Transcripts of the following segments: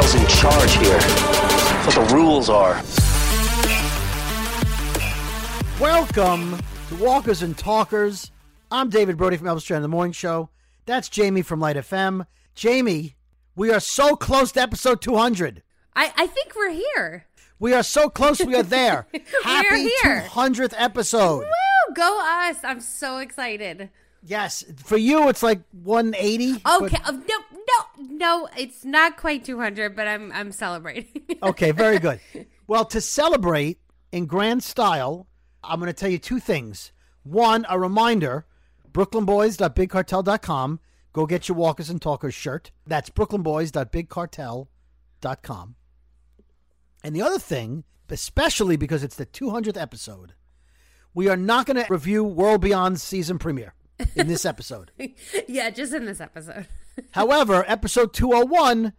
Hell's in charge here. What the rules are. Welcome to Walkers and Talkers. I'm David Brody from Elvis Duran the Morning Show. That's Jamie from Light FM. Jamie, we are so close to episode 200. I, I think we're here. We are so close. We are there. Happy here. 200th episode. Woo! Go us! I'm so excited. Yes, for you it's like 180. Okay. oh, no, no, no. It's not quite 200, but I'm I'm celebrating. okay, very good. Well, to celebrate in grand style, I'm going to tell you two things. One, a reminder brooklynboys.bigcartel.com. Go get your Walkers and Talkers shirt. That's brooklynboys.bigcartel.com. And the other thing, especially because it's the 200th episode, we are not going to review World Beyond season premiere in this episode. yeah, just in this episode. However, episode 201,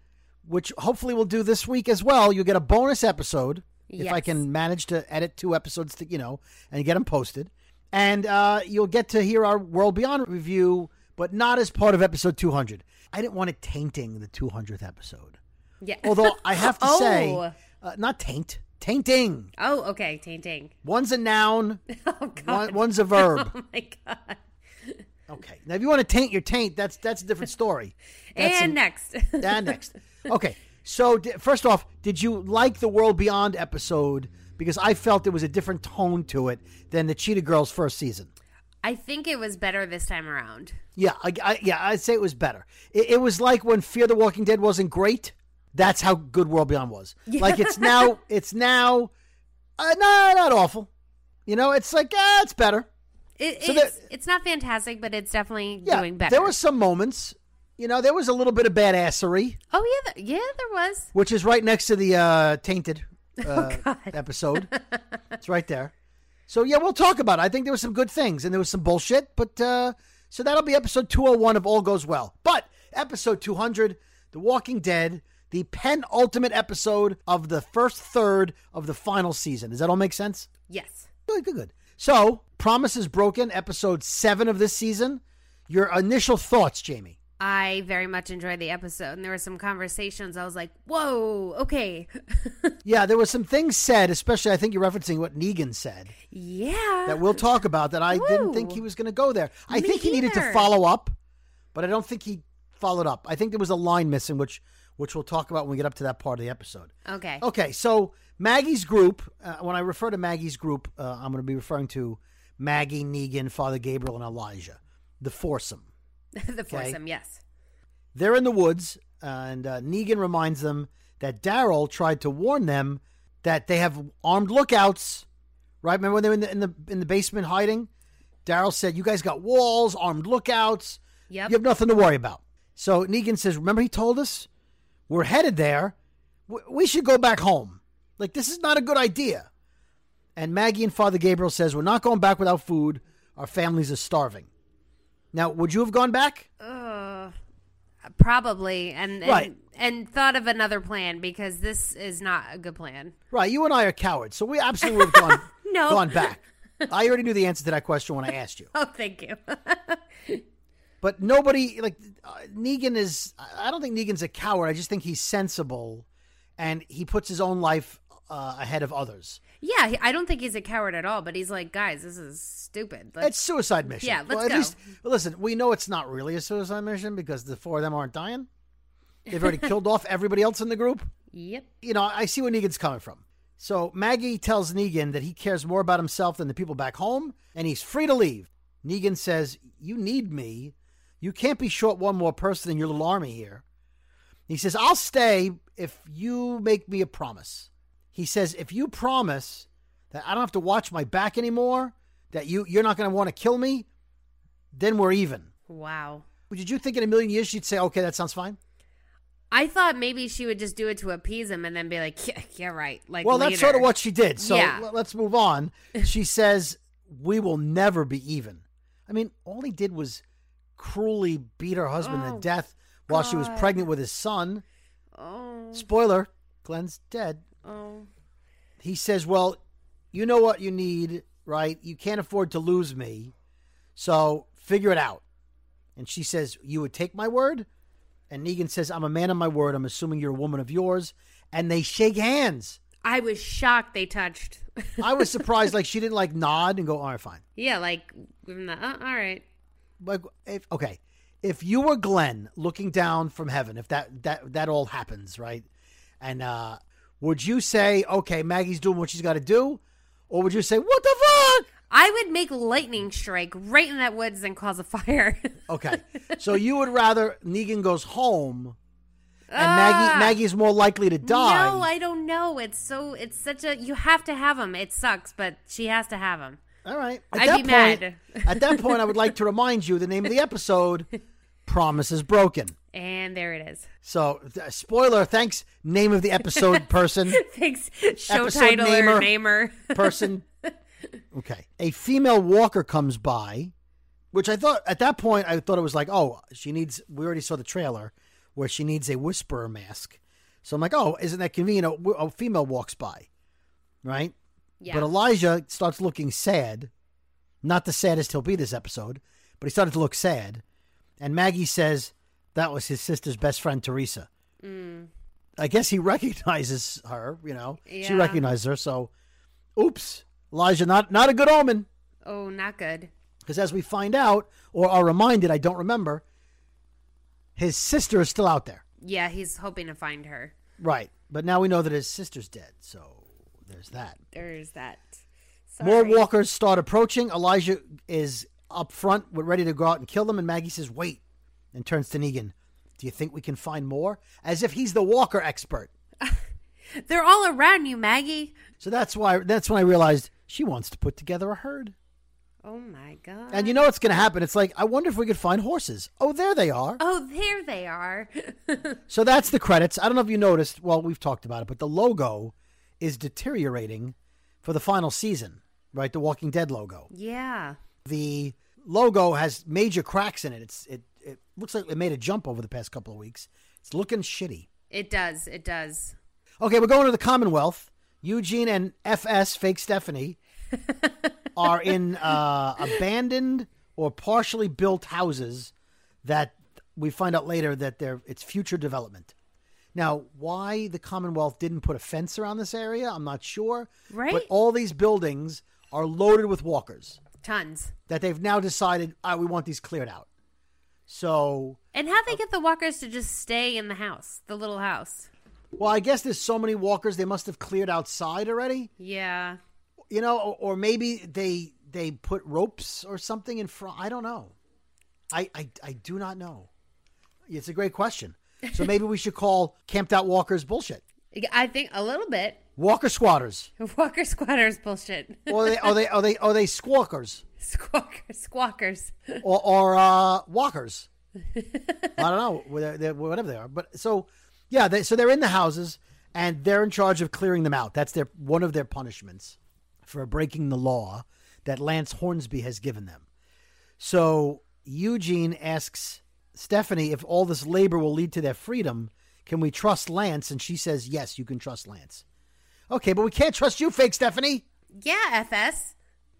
which hopefully we'll do this week as well, you'll get a bonus episode if I can manage to edit two episodes, to, you know, and get them posted. And uh, you'll get to hear our World Beyond review, but not as part of episode 200. I didn't want it tainting the 200th episode. Yeah. Although I have to say, Oh. uh, not taint, tainting. Oh, okay. Tainting. One's a noun, Oh God. one, one's a verb. Oh my God. Okay. Now, if you want to taint your taint, that's that's a different story. That's and an- next. and next. Okay. So first off, did you like the World Beyond episode? Because I felt there was a different tone to it than the Cheetah Girls first season. I think it was better this time around. Yeah, I, I, yeah, I'd say it was better. It, it was like when Fear the Walking Dead wasn't great. That's how good World Beyond was. Like it's now, it's now, uh, no, not awful. You know, it's like, ah, it's better. It, So it's, that- it's not fantastic, but it's definitely Yeah, doing better. there were some moments. You know, there was a little bit of badassery. oh yeah, th- yeah, there was. which is right next to the uh, tainted Oh, uh, episode. it's right there. So yeah, we'll talk about it. I think there was some good things and there was some bullshit, but uh, so that'll be episode 201 if all goes well. But episode 200, The Walking Dead, the penultimate episode of the first third of the final season. Does that all make sense? Yes. Good, good, good. So, Promises Broken, episode 7 of this season. Your initial thoughts, Jamie. I very much enjoyed the episode, and there were some conversations. I was like, "Whoa, okay, Yeah, there were some things said, especially I think you're referencing what Negan said. yeah." that we'll talk about that I didn't think he was going to go there. I Me think he needed to follow up, but I don't think he followed up. I think there was a line missing, which which we'll talk about when we get up to that part of the episode. okay. Okay, so Maggie's group. Uh, when I refer to Maggie's group, uh, I'm going to be referring to Maggie, Negan, Father Gabriel, and Elijah. the foursome. the foursome, yes. They're in the woods, and uh, Negan reminds them that Daryl tried to warn them that they have armed lookouts. Right? Remember when they were in the in the, in the basement hiding? Daryl said, "You guys got walls, armed lookouts. Yep. You have nothing to worry about." So Negan says, "Remember he told us we're headed there. We should go back home. Like this is not a good idea." And Maggie and Father Gabriel says, "We're not going back without food. Our families are starving." Now, would you have gone back? Uh, probably, and and, Right. and thought of another plan because this is not a good plan. Right, you and I are cowards, so we absolutely would have gone, No. gone back. I already knew the answer to that question when I asked you. Oh, thank you. But nobody, like, uh, Negan is, I don't think Negan's a coward. I just think he's sensible and he puts his own life uh, ahead of others. yeah, I don't think he's a coward at all. But he's like, guys, this is stupid. Let's- It's suicide mission. Yeah, let's well, at go. Least, listen, we know it's not really a suicide mission because the four of them aren't dying. They've already killed off everybody else in the group. yep. you know, I see where Negan's coming from. So Maggie tells Negan that he cares more about himself than the people back home, and he's free to leave. Negan says, You need me. You can't be short one more person in your little army here. He says, I'll stay if you make me a promise. He says, If you promise that I don't have to watch my back anymore, that you, you're not going to want to kill me, then we're even. Wow. Did you think in a million years she'd say, Okay, that sounds fine? I thought maybe she would just do it to appease him and then be like, yeah, yeah right. Like, Well, that's sort of what she did. So Yeah. l- let's move on. She says, We will never be even. I mean, all he did was cruelly beat her husband Oh, to death while she was pregnant with his son. Oh, Spoiler Glenn's dead. Oh. He says, Well, you know what you need, right? You can't afford to lose me. So figure it out. And she says, You would take my word? And Negan says, I'm a man of my word. I'm assuming you're a woman of yours. And they shake hands. I was shocked they touched. I was surprised, like she didn't like nod and go, "All right, fine." yeah, like, the, uh, all right. Like, if okay, if you were Glenn looking down from heaven, if that that that all happens, right? And uh would you say, "Okay, Maggie's doing what she's got to do," or would you say, "What the fuck"? I would make lightning strike right in that woods and cause a fire. Okay, so you would rather Negan goes home and Ah. Maggie Maggie's more likely to die. No, I don't know. It's so it's such a you have to have him. It sucks, but she has to have him. All right. At I'd that be point, mad. at that point, I would like to remind you the name of the episode: "Promise is broken." And there it is. So, th- spoiler. Thanks, name of the episode person. Thanks, show Episode title namer. or namer. person. Okay. A female walker comes by, which I thought at that point I thought it was like, oh, she needs. We already saw the trailer where she needs a whisperer mask. So I'm like, oh, isn't that convenient? A female walks by, right? Yeah. But Elijah starts looking sad. Not the saddest he'll be this episode, but he started to look sad. And Maggie says that was his sister's best friend, Teresa. Mm. I guess he recognizes her, you know. She Yeah. recognizes her, so oops. Elijah, not not a good omen. oh, not good. Because as we find out, or are reminded, I don't remember, his sister is still out there. Yeah, he's hoping to find her. Right. But now we know that his sister's dead, so there's that. There's that. More walkers start approaching. Elijah is up front, we're ready to go out and kill them, and Maggie says, Wait, and turns to Negan. Do you think we can find more? As if he's the walker expert. They're all around you, Maggie. So that's why that's when I realized she wants to put together a herd. Oh my god. And you know what's going to happen? It's like, I wonder if we could find horses. Oh, there they are. Oh, there they are. So that's the credits. I don't know if you noticed. Well, we've talked about it, but the logo is deteriorating for the final season, right? The Walking Dead logo. yeah. The logo has major cracks in it. It's it it looks like it made a jump over the past couple of weeks. It's looking shitty. It does. It does. Okay, we're going to the Commonwealth. Eugene and FS, fake Stephanie, are in uh, abandoned or partially built houses that we find out later that they're it's future development. Now, why the Commonwealth didn't put a fence around this area, I'm not sure. Right? But all these buildings are loaded with walkers Tons. that they've now decided, ah, we want these cleared out. So, And how they get the walkers to just stay in the house, the little house? well, I guess there's so many walkers they must have cleared outside already. Yeah. you know, or, or maybe they they put ropes or something in front. I don't know. I, I, I do not know. It's a great question. So maybe we should call camped out walkers bullshit. I think a little bit. Walker squatters. Walker squatters bullshit. Or are they are they are they are they squawkers Squawkers. Squawkers. or or uh, walkers? I don't know they're- whatever they are. But so yeah, they, so they're in the houses and they're in charge of clearing them out. That's their one of their punishments for breaking the law that Lance Hornsby has given them. So Eugene asks Stephanie if all this labor will lead to their freedom. Can we trust Lance? And she says, yes, you can trust Lance. Okay, but we can't trust you, fake Stephanie. Yeah, FS.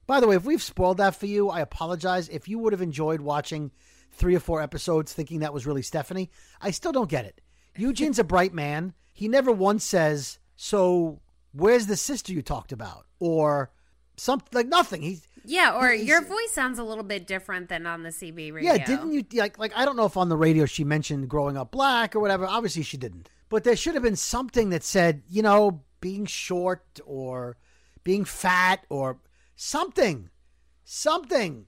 By the way, if we've spoiled that for you, I apologize. If you would have enjoyed watching three or four episodes thinking that was really Stephanie, I still don't get it. Eugene's a bright man. He never once says, So, where's the sister you talked about? Or something like nothing. He's. Yeah, or your voice sounds a little bit different than on the CB radio. Yeah, didn't you like like I don't know if on the radio she mentioned growing up black or whatever. Obviously she didn't. But there should have been something that said, you know, being short or being fat or something. Something.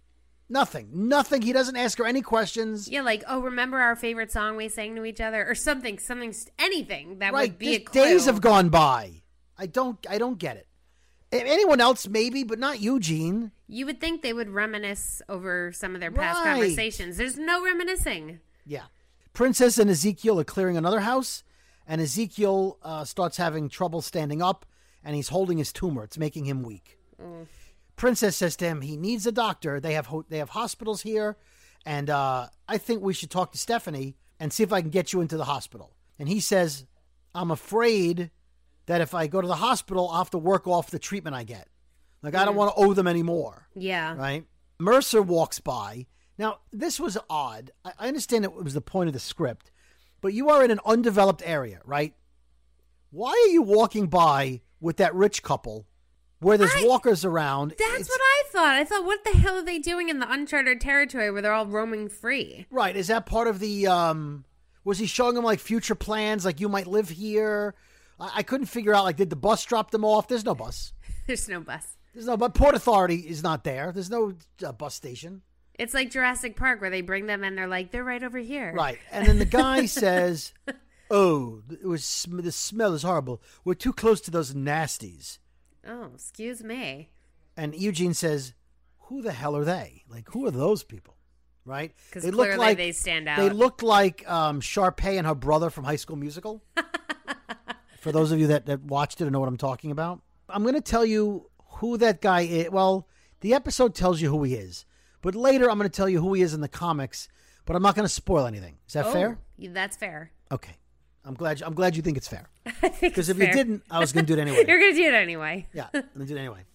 Nothing. Nothing. He doesn't ask her any questions. Yeah, like oh, remember our favorite song we sang to each other, or something, something, anything that right. would be a clue. days have gone by. I don't I don't get it. Anyone else maybe, but not Eugene. You would think they would reminisce over some of their past Right. conversations. There's no reminiscing. Yeah. Princess and Ezekiel are clearing another house, and Ezekiel uh, starts having trouble standing up, and he's holding his tumor. It's making him weak. Princess says to him, he needs a doctor. They have ho- they have hospitals here, and uh, I think we should talk to Stephanie and see if I can get you into the hospital. And he says, I'm afraid that if I go to the hospital, I'll have to work off the treatment I get. Like I don't want to owe them anymore. Yeah. right? Mercer walks by. Now, this was odd. I I understand it was the point of the script, but you are in an undeveloped area, right? Why are you walking by with that rich couple where there's I- walkers around? That's It's- what I thought. I thought, what the hell are they doing in the uncharted territory where they're all roaming free? Right. Is that part of the. um Was he showing them like future plans, like you might live here? I, I couldn't figure out, like, did the bus drop them off? There's no bus. There's no bus. There's no, but Port Authority is not there. There's no uh, bus station. It's like Jurassic Park where they bring them and they're like, they're right over here. Right. And then the guy says, "Oh, it was the smell is horrible. We're too close to those nasties." Oh, excuse me. And Eugene says, "Who the hell are they? Like, who are those people?" Right? 'Cause They look like they stand out. They look like um, Sharpay and her brother from High School Musical. For those of you that, that watched it and know what I'm talking about, I'm going to tell you who that guy is. Well, the episode tells you who he is, but later I'm going to tell you who he is in the comics. But I'm not going to spoil anything. Is that Oh, fair? That's fair. Okay. I'm glad. You, I'm glad you think it's fair. Because it's if you didn't, I was going to do it anyway. You're going to do it anyway. yeah, I'm going to do it anyway.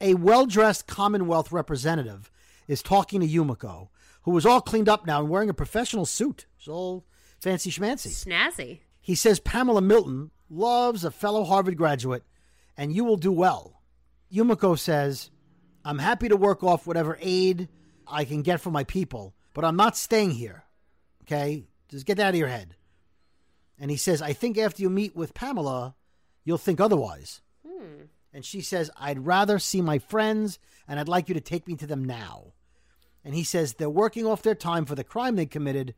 A well-dressed Commonwealth representative is talking to Yumiko, who is all cleaned up now and wearing a professional suit. She's all fancy schmancy. Snazzy. He says Pamela Milton loves a fellow Harvard graduate, and you will do well. Yumiko says, "I'm happy to work off whatever aid I can get for my people, but I'm not staying here. Okay, just get that out of your head." And he says, "I think after you meet with Pamela, you'll think otherwise." Hmm. And she says, I'd rather see my friends, and I'd like you to take me to them now. And he says, They're working off their time for the crime they committed.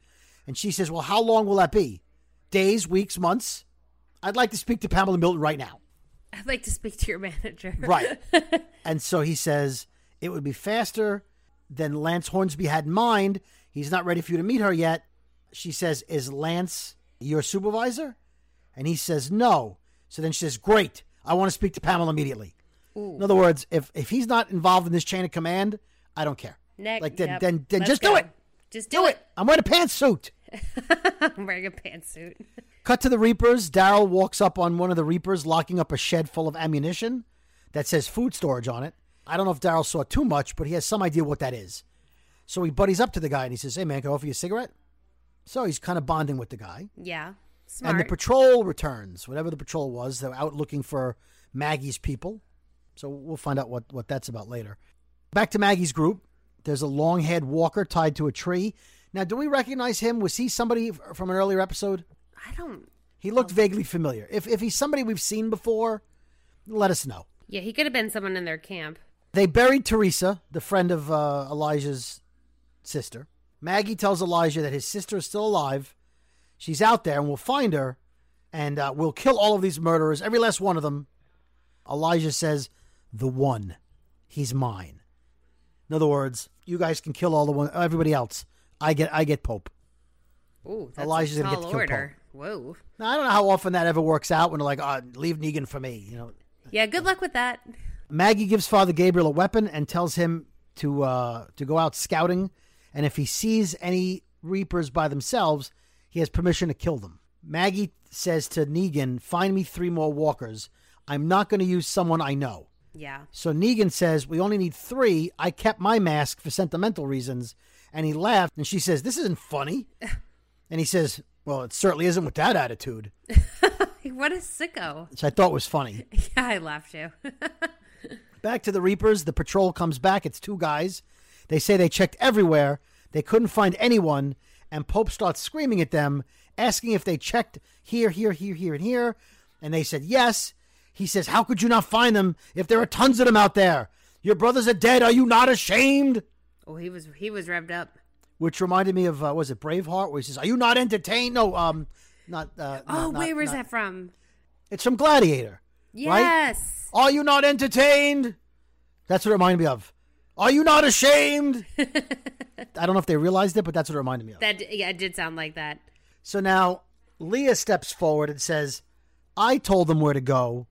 And she says, Well, how long will that be? Days, weeks, months? I'd like to speak to Pamela Milton right now. I'd like to speak to your manager. Right. and so he says, It would be faster than Lance Hornsby had in mind. He's not ready for you to meet her yet. She says, Is Lance your supervisor? And he says, No. So then she says, Great. I want to speak to Pamela immediately. In other words, if, if he's not involved in this chain of command, I don't care. Next, like then yep. then, then Let's just go. do it. Just Do it. I'm wearing a pantsuit. I'm wearing a pantsuit. Cut to the Reapers. Daryl walks up on one of the Reapers, locking up a shed full of ammunition that says food storage on it. I don't know if Daryl saw too much, but he has some idea what that is. So he buddies up to the guy and he says, Hey, man, can I offer you a cigarette? So he's kind of bonding with the guy. Yeah. Smart. And the patrol returns, whatever the patrol was. They're out looking for Maggie's people. So we'll find out what, what that's about later. Back to Maggie's group. There's a long haired walker tied to a tree. Now, do we recognize him? Was he somebody from an earlier episode? I don't. He looked vaguely familiar. If, if he's somebody we've seen before, let us know. Yeah, he could have been someone in their camp. They buried Teresa, the friend of uh, Elijah's sister. Maggie tells Elijah that his sister is still alive. She's out there and we'll find her and uh, we'll kill all of these murderers, every last one of them. Elijah says, The one. He's mine. In other words, you guys can kill all the one, everybody else. I get, I get Pope. Ooh, that's Elijah's a gonna get to order. Whoa. Now, I don't know how often that ever works out when they're like, oh, leave Negan for me. You know, Yeah, good luck with that. Maggie gives Father Gabriel a weapon and tells him to uh, to go out scouting, and if he sees any Reapers by themselves, he has permission to kill them. Maggie says to Negan, "Find me three more walkers. I'm not going to use someone I know." Yeah. So Negan says, "We only need three. I kept my mask for sentimental reasons." And he laughed, and she says, "This isn't funny." and he says, "Well, it certainly isn't with that attitude," What a sicko. which I thought was funny. Yeah, I laughed too. Back to the Reapers. The patrol comes back. It's two guys. They say they checked everywhere. They couldn't find anyone. And Pope starts screaming at them, asking if they checked here, here, here, here, and here. And they said yes. He says, How could you not find them if there are tons of them out there? Your brothers are dead. Are you not ashamed? oh, he was he was revved up. Which reminded me of, uh, was it Braveheart? Where he says, Are you not entertained? No, um, not. Uh, Oh, not- wait, where's not- that from? It's from Gladiator. Right? Yes. Are you not entertained? That's what it reminded me of. Are you not ashamed? I don't know if they realized it, but that's what it reminded me of. That yeah, it did sound like that. So now Leah steps forward and says, I told them where to go.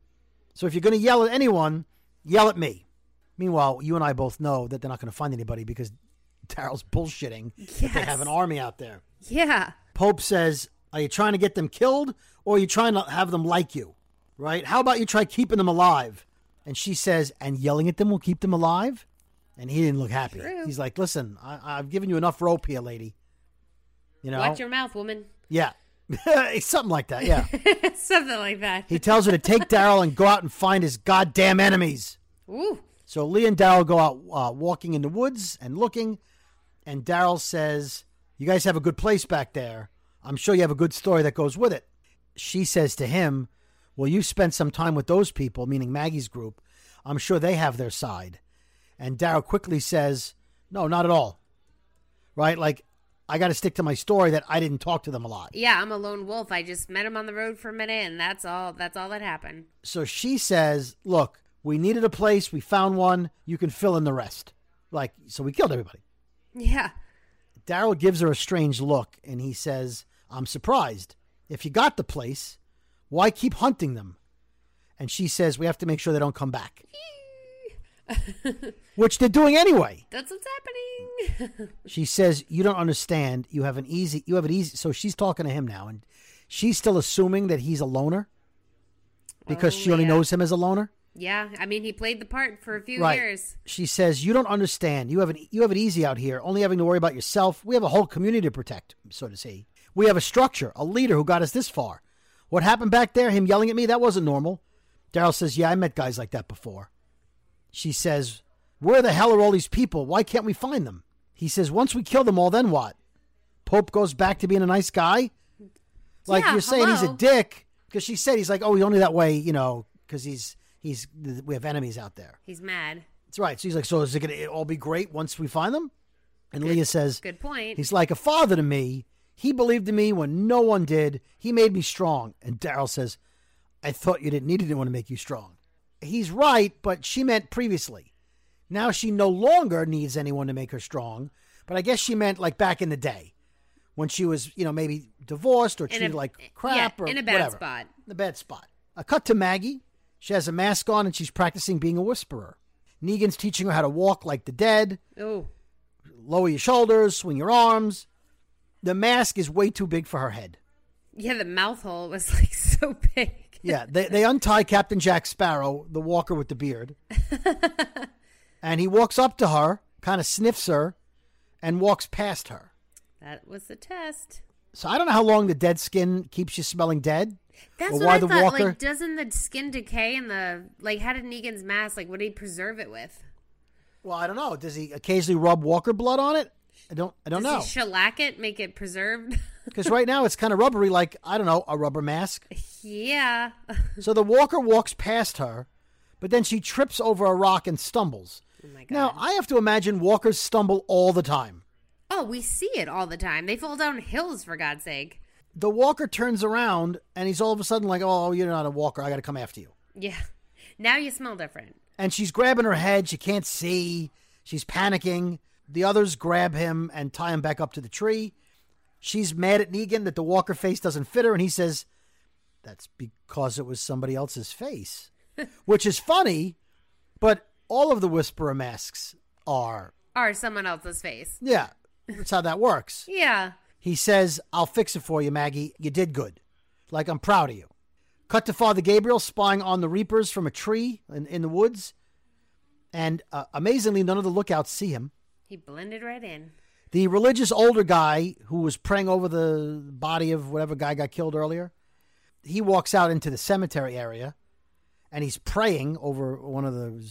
So if you're going to yell at anyone, yell at me. Meanwhile, you and I both know that they're not going to find anybody because Daryl's bullshitting that they have an army out there. Yeah. Pope says, Are you trying to get them killed or are you trying to have them like you? Right? How about you try keeping them alive? And she says, And yelling at them will keep them alive? And he didn't look happy. True. He's like, Listen, I- I've given you enough rope here, lady. You know? Watch your mouth, woman. yeah. Something like that, yeah. Something like that. he tells her to take Daryl and go out and find his goddamn enemies. Ooh. So Lee and Daryl go out uh, walking in the woods and looking, and Daryl says, You guys have a good place back there. I'm sure you have a good story that goes with it. She says to him, Well, you spent some time with those people, meaning Maggie's group. I'm sure they have their side. And Daryl quickly says, No, not at all. Right? Like, I got to stick to my story that I didn't talk to them a lot. Yeah, I'm a lone wolf. I just met him on the road for a minute, and that's all. That's all that happened. So she says, Look, we needed a place. We found one. You can fill in the rest. Like, so we killed everybody. Yeah. Daryl gives her a strange look and he says, I'm surprised. If you got the place, why keep hunting them? And she says, We have to make sure they don't come back. Which they're doing anyway. That's what's happening. She says, "You don't understand. You have an easy. You have it easy." So she's talking to him now, and she's still assuming that he's a loner because Oh, she only oh, yeah. knows him as a loner. Yeah, I mean, he played the part for a few Right. years. She says, "You don't understand. You have it. You have it easy out here. Only having to worry about yourself. We have a whole community to protect, so to say. We have a structure, a leader who got us this far. What happened back there? Him yelling at me? That wasn't normal." Daryl says, "Yeah, I met guys like that before." She says, "Where the hell are all these people? Why can't we find them?" He says, "Once we kill them all, then what?" Pope goes back to being a nice guy. Like Yeah, you're saying, he's a dick because she said he's like, "Oh, he's only that way, you know, because he's he's we have enemies out there." He's mad. That's right. So he's like, so is it going to all be great once we find them? And Leah says, Good point. he's like a father to me. He believed in me when no one did. He made me strong. And Daryl says, I thought you didn't need anyone to make you strong. He's right, but she meant previously. Now she no longer needs anyone to make her strong. But I guess she meant like back in the day when she was, you know, maybe divorced or In a- treated like crap yeah, or in a bad whatever. spot. In a bad spot. A cut to Maggie. She has a mask on and she's practicing being a whisperer. Negan's teaching her how to walk like the dead, Oh, lower your shoulders, swing your arms. The mask is way too big for her head. yeah. The mouth hole was like so big. Yeah, they, they untie Captain Jack Sparrow, the walker with the beard. and he walks up to her, kind of sniffs her, and walks past her. That was the test. So I don't know how long the dead skin keeps you smelling dead. That's or what why I the thought. walker. Like, doesn't the skin decay in the like? How did Negan's mask? Like, what did he preserve it with? well, I don't know. Does he occasionally rub walker blood on it? I don't. I don't Does know. he shellac it, make it preserved? Because right now it's kind of rubbery, like I don't know, a rubber mask. yeah. So the walker walks past her, but then she trips over a rock and stumbles. Oh my god. Now, I have to imagine walkers stumble all the time. Oh, we see it all the time. They fall down hills for God's sake. The walker turns around and he's all of a sudden like, "Oh, you're not a walker. I got to come after you." Yeah. Now you smell different. And she's grabbing her head. She can't see. She's panicking. The others grab him and tie him back up to the tree. She's mad at Negan that the walker face doesn't fit her, and he says, "That's because it was somebody else's face," which is funny. But all of the Whisperer masks are. are someone else's face. Yeah, that's how that works. Yeah. He says, I'll fix it for you, Maggie. You did good. Like, I'm proud of you. Cut to Father Gabriel spying on the Reapers from a tree in, in the woods. And uh, amazingly, none of the lookouts see him. He blended right in. The religious older guy who was praying over the body of whatever guy got killed earlier, he walks out into the cemetery area and he's praying over one of the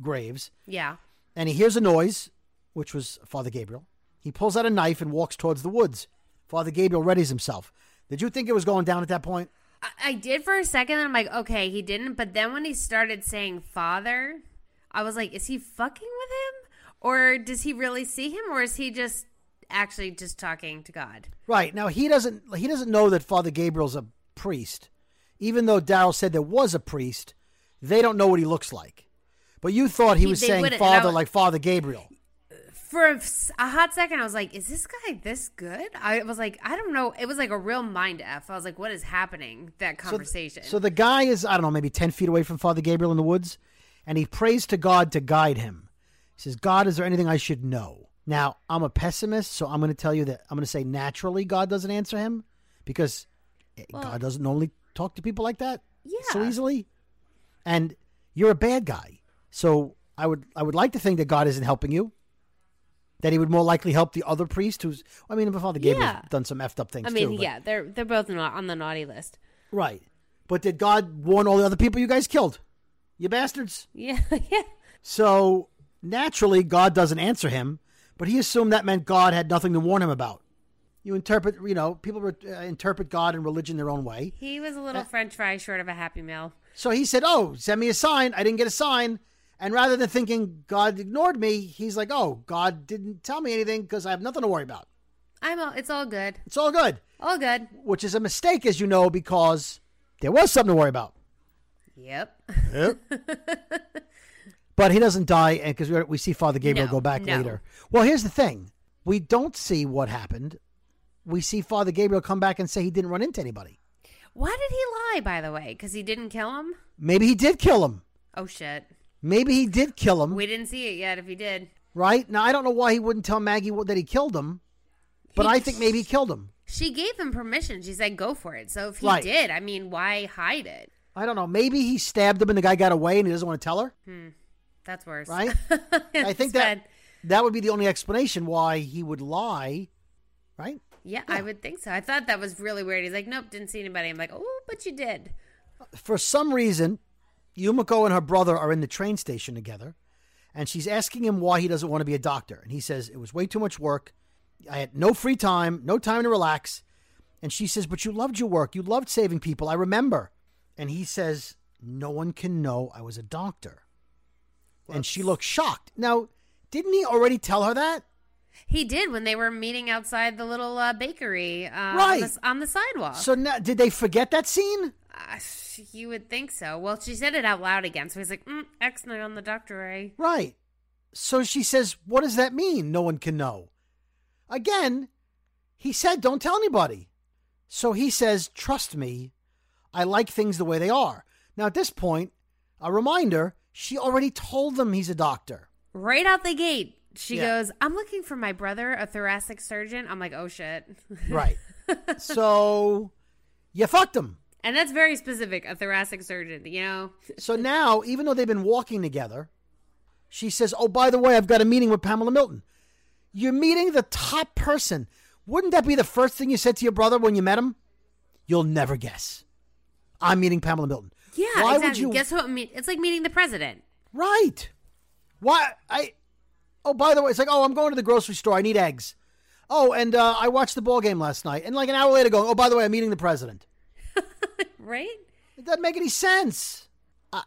graves. Yeah. And he hears a noise, which was Father Gabriel. He pulls out a knife and walks towards the woods. Father Gabriel readies himself. Did you think it was going down at that point? I, I did for a second, and I'm like, okay, he didn't. But then when he started saying father, I was like, is he fucking with him? Or does he really see him? Or is he just actually just talking to God? Right. Now he doesn't he doesn't know that Father Gabriel's a priest. Even though Daryl said there was a priest, they don't know what he looks like. But you thought he He- was saying wouldn't, and I father was- like Father Gabriel. For a hot second, I was like, is this guy this good? I was like, I don't know. It was like a real mind F. I was like, what is happening? That conversation. So, the guy is, I don't know, maybe 10 feet away from Father Gabriel in the woods, and he prays to God to guide him. He says, God, is there anything I should know? Now, I'm a pessimist, so I'm going to tell you that I'm going to say naturally God doesn't answer him because eh, God doesn't normally talk to people like that yeah. so easily. And you're a bad guy. So I would I would like to think that God isn't helping you. That he would more likely help the other priest who's I mean Father Gabriel's Yeah. done some effed up things I mean, too. but- yeah, they're they're both not on the naughty list. Right. But did God warn all the other people you guys killed? You bastards. Yeah, yeah. So naturally, God doesn't answer him, but he assumed that meant God had nothing to warn him about. You interpret, you know, people re- uh, interpret God and religion their own way. He was a Uh, little French fry short of a Happy Meal. So he said, Oh, send me a sign. I didn't get a sign. And rather than thinking God ignored me, he's like, Oh, God didn't tell me anything because I have nothing to worry about. I'm all. It's all good. It's all good, All good. which is a mistake, as you know, because there was something to worry about. Yep. Yep. But he doesn't die, and because we, we see Father Gabriel No, go back no. later. Well, here's the thing: we don't see what happened. We see Father Gabriel come back and say he didn't run into anybody. Why did he lie, by the way? Because he didn't kill him? Maybe he did kill him. Oh, shit. Maybe he did kill him. We didn't see it yet if he did. right now, I don't know why he wouldn't tell Maggie that he killed him, but He- I think maybe he killed him. She gave him permission. She said, go for it. So if he Right. did, I mean, why hide it? I don't know. Maybe he stabbed him and the guy got away and he doesn't want to tell her. Hmm. That's worse. Right? I think that bad. that would be the only explanation why he would lie. Right? Yeah, I would think so. I thought that was really weird. He's like, nope, didn't see anybody. I'm like, oh, but you did. for some reason, Yumiko and her brother are in the train station together, and she's asking him why he doesn't want to be a doctor. And he says, It was way too much work. I had no free time, no time to relax. And she says, But you loved your work. You loved saving people. I remember. And he says, No one can know I was a doctor. And she looks shocked. Now, didn't he already tell her that? He did when they were meeting outside the little uh, bakery uh, on, Right. the, on the sidewalk. So now, did they forget that scene? Uh, you would think so. Well, she said it out loud again. So he's like, mm, X night on the doctor, eh? Right. So she says, What does that mean? No one can know. Again, he said, Don't tell anybody. So he says, Trust me. I like things the way they are. Now, at this point, a reminder she already told them he's a doctor. Right out the gate, she Yeah. goes, I'm looking for my brother, a thoracic surgeon. I'm like, oh shit. Right. so you fucked him. And that's very specific, a thoracic surgeon, you know? So now, even though they've been walking together, she says, Oh, by the way, I've got a meeting with Pamela Milton. You're meeting the top person. Wouldn't that be the first thing you said to your brother when you met him? You'll never guess. I'm meeting Pamela Milton. Yeah, Why exactly. would you? Guess what? It's like meeting the president. Right. Why? I. Oh, by the way, it's like, oh, I'm going to the grocery store. I need eggs. Oh, and uh, I watched the ball game last night. And like an hour later, going, oh, by the way, I'm meeting the president. Right? It doesn't make any sense. I,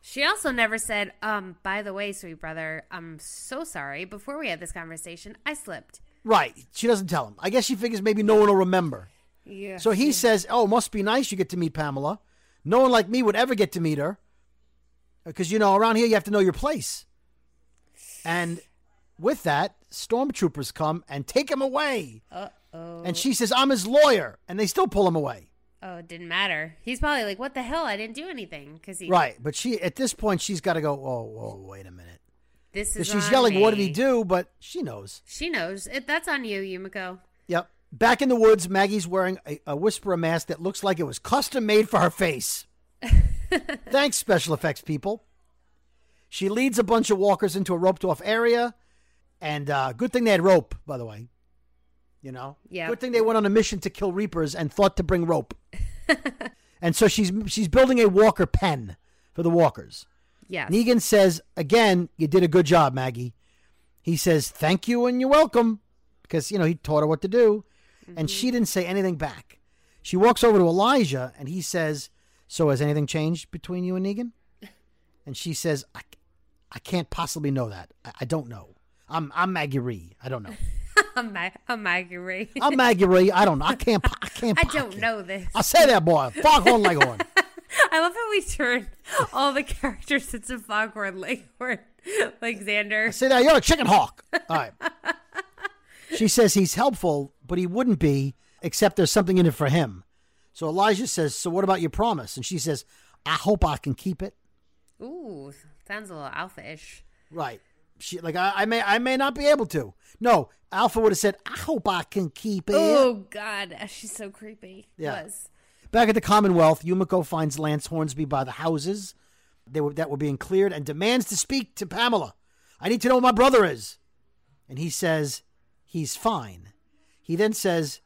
She also never said, um, by the way, sweet brother, I'm so sorry. Before we had this conversation, I slipped. Right. She doesn't tell him. I guess she figures maybe no one will remember. Yeah. So he says, "Oh, must be nice you get to meet Pamela. No one like me would ever get to meet her, because you know around here you have to know your place." And with that, stormtroopers come and take him away. Uh oh. And she says, "I'm his lawyer," and they still pull him away. Oh, it didn't matter. He's probably like, "What the hell? I didn't do anything." Because he Right, but she at this point she's got to go. Oh, whoa, wait a minute. This is. she's yelling, "What did he do?" But she knows. She knows it. That's on you, Yumiko. Yep. Back in the woods, Maggie's wearing a, a whisperer mask that looks like it was custom made for her face. Thanks, special effects people. She leads a bunch of walkers into a roped off area. And uh, good thing they had rope, by the way. You know? Yeah. Good thing they went on a mission to kill Reapers and thought to bring rope. and so she's she's building a walker pen for the walkers. Yeah. Negan says, again, you did a good job, Maggie. He says, thank you and you're welcome. Because, you know, he taught her what to do. And she mm-hmm. didn't say anything back. She walks over to Elijah and he says, So has anything changed between you and Negan? And she says, I, I can't possibly know that. I, I don't know. I'm I'm Maggie Rhee. I don't know. I'm, Ma- I'm Maggie Ray. I'm Maggie Rhee. I don't know. I can't. I can't. I don't know this. I say that, boy. Foghorn Leghorn. I love how we turn all the characters into Foghorn Leghorn, like Xander. Say that. You're a chicken hawk. All right. She says he's helpful, but he wouldn't be, except there's something in it for him. So Elijah says, So what about your promise? And she says, I hope I can keep it. Ooh, sounds a little alpha-ish. Right. She like I, I may I may not be able to. No, Alpha would have said, I hope I can keep it. Oh God, uh, she's so creepy. Yeah. Was Back at the Commonwealth, Yumiko finds Lance Hornsby by the houses they were, that were being cleared and demands to speak to Pamela. I need to know where my brother is. And he says, he's fine. He then says,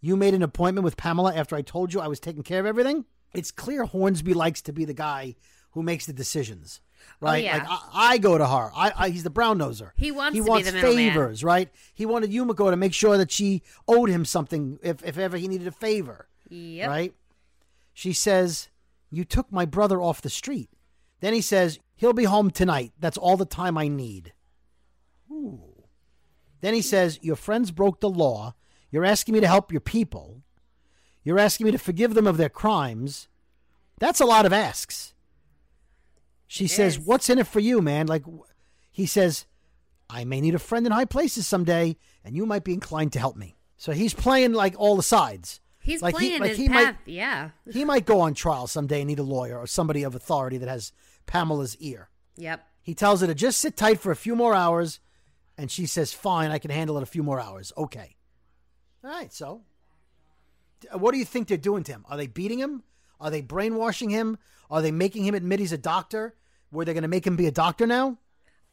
You made an appointment with Pamela after I told you I was taking care of everything? It's clear Hornsby likes to be the guy who makes the decisions. Oh, right? yeah. Like I, I go to her. I, I he's the brown noser. He wants he to be wants favors, right? He wanted Yumiko to make sure that she owed him something if, if ever he needed a favor. yep. Right? She says, You took my brother off the street. Then he says, He'll be home tonight. That's all the time I need. Ooh. Then he says, Your friends broke the law. You're asking me to help your people. You're asking me to forgive them of their crimes. That's a lot of asks. She says. What's in it for you, man? Like, he says, I may need a friend in high places someday, and you might be inclined to help me. So he's playing like all the sides. He's Like, he- playing like, his he might- path. yeah. He might go on trial someday and need a lawyer or somebody of authority that has Pamela's ear. Yep. He tells her to just sit tight for a few more hours, and she says, Fine, I can handle it a few more hours. Okay. All right, so uh, what do you think they're doing to him? Are they beating him? Are they brainwashing him? Are they making him admit he's a doctor? Were they going to make him be a doctor now?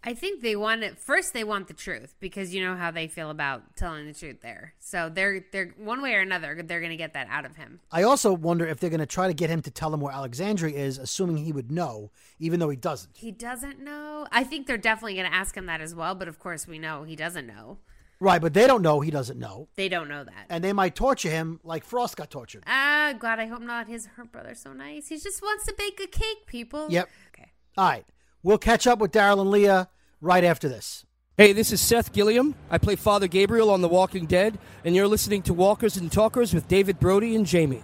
I think they want it first. They want the truth because you know how they feel about telling the truth there. So they're they're one way or another they're going to get that out of him. I also wonder if they're going to try to get him to tell them where Alexandria is, assuming he would know, even though he doesn't. He doesn't know. I think they're definitely going to ask him that as well. But of course, we know he doesn't know. Right, but they don't know he doesn't know. They don't know that. And they might torture him like Frost got tortured. Ah, God, I hope not. His her brother's so nice. He just wants to bake a cake, people. Yep. Okay. All right. We'll catch up with Daryl and Leah right after this. Hey, this is Seth Gilliam. I play Father Gabriel on The Walking Dead, and you're listening to Walkers and Talkers with David Brody and Jamie.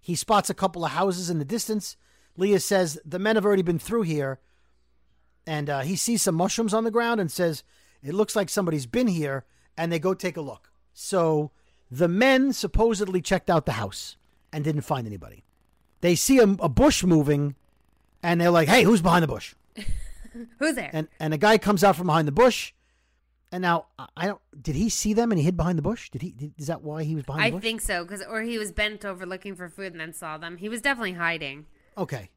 He spots a couple of houses in the distance. Leah says the men have already been through here, and uh, he sees some mushrooms on the ground and says it looks like somebody's been here. And they go take a look. So the men supposedly checked out the house and didn't find anybody. They see a, a bush moving, and they're like, "Hey, who's behind the bush?" Who's there? And and a guy comes out from behind the bush. And now I- don't. Did he see them and he hid behind the bush? Did he? Did, is that why he was behind I the bush? think so, because or he was bent over looking for food and then saw them. He was definitely hiding. Okay.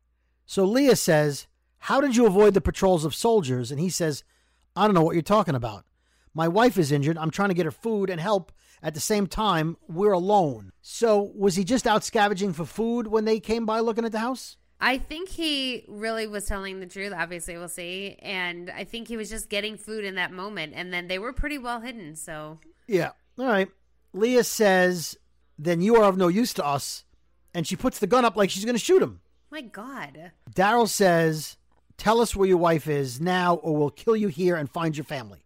So Leah says, How did you avoid the patrols of soldiers? And he says, I don't know what you're talking about. My wife is injured. I'm trying to get her food and help. At the same time, we're alone. So was he just out scavenging for food when they came by looking at the house? I think he really was telling the truth. Obviously, we'll see. And I think he was just getting food in that moment. And then they were pretty well hidden. So Yeah. All right. Leah says, Then you are of no use to us. And she puts the gun up like she's going to shoot him. my God, Daryl says, Tell us where your wife is now, or we'll kill you here and find your family.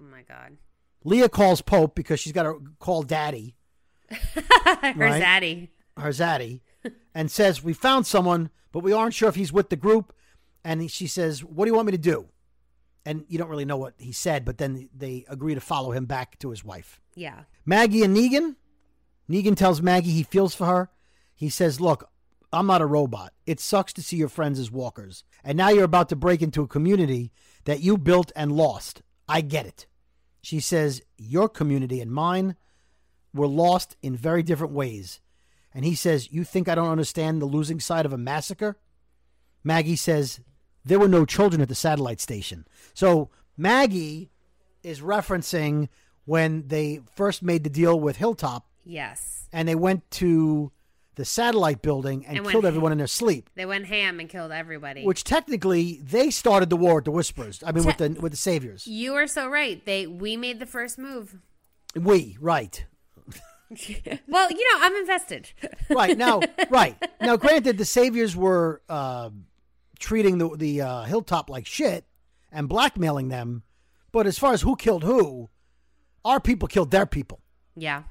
oh my God, Leah calls Pope because she's got to call Daddy. her Right. zaddy. her zaddy, and says, We found someone, but we aren't sure if he's with the group. And she says, What do you want me to do? And you don't really know what he said, but then they agree to follow him back to his wife. Yeah, Maggie and Negan. Negan tells Maggie he feels for her. He says, Look, I'm not a robot. It sucks to see your friends as walkers. And now you're about to break into a community that you built and lost. I get it. She says, Your community and mine were lost in very different ways. And he says, You think I don't understand the losing side of a massacre? Maggie says, There were no children at the satellite station. So Maggie is referencing when they first made the deal with Hilltop yes. and they went to the satellite building and, And killed ham. everyone in their sleep. They went ham and killed everybody. Which technically they started the war with the Whisperers. I mean, with the with the Saviors. you are so right. They we made the first move. We right, Well, you know, I'm invested. right now, right now. Granted, the Saviors were uh, treating the the uh, Hilltop like shit and blackmailing them, but as far as who killed who, our people killed their people. yeah,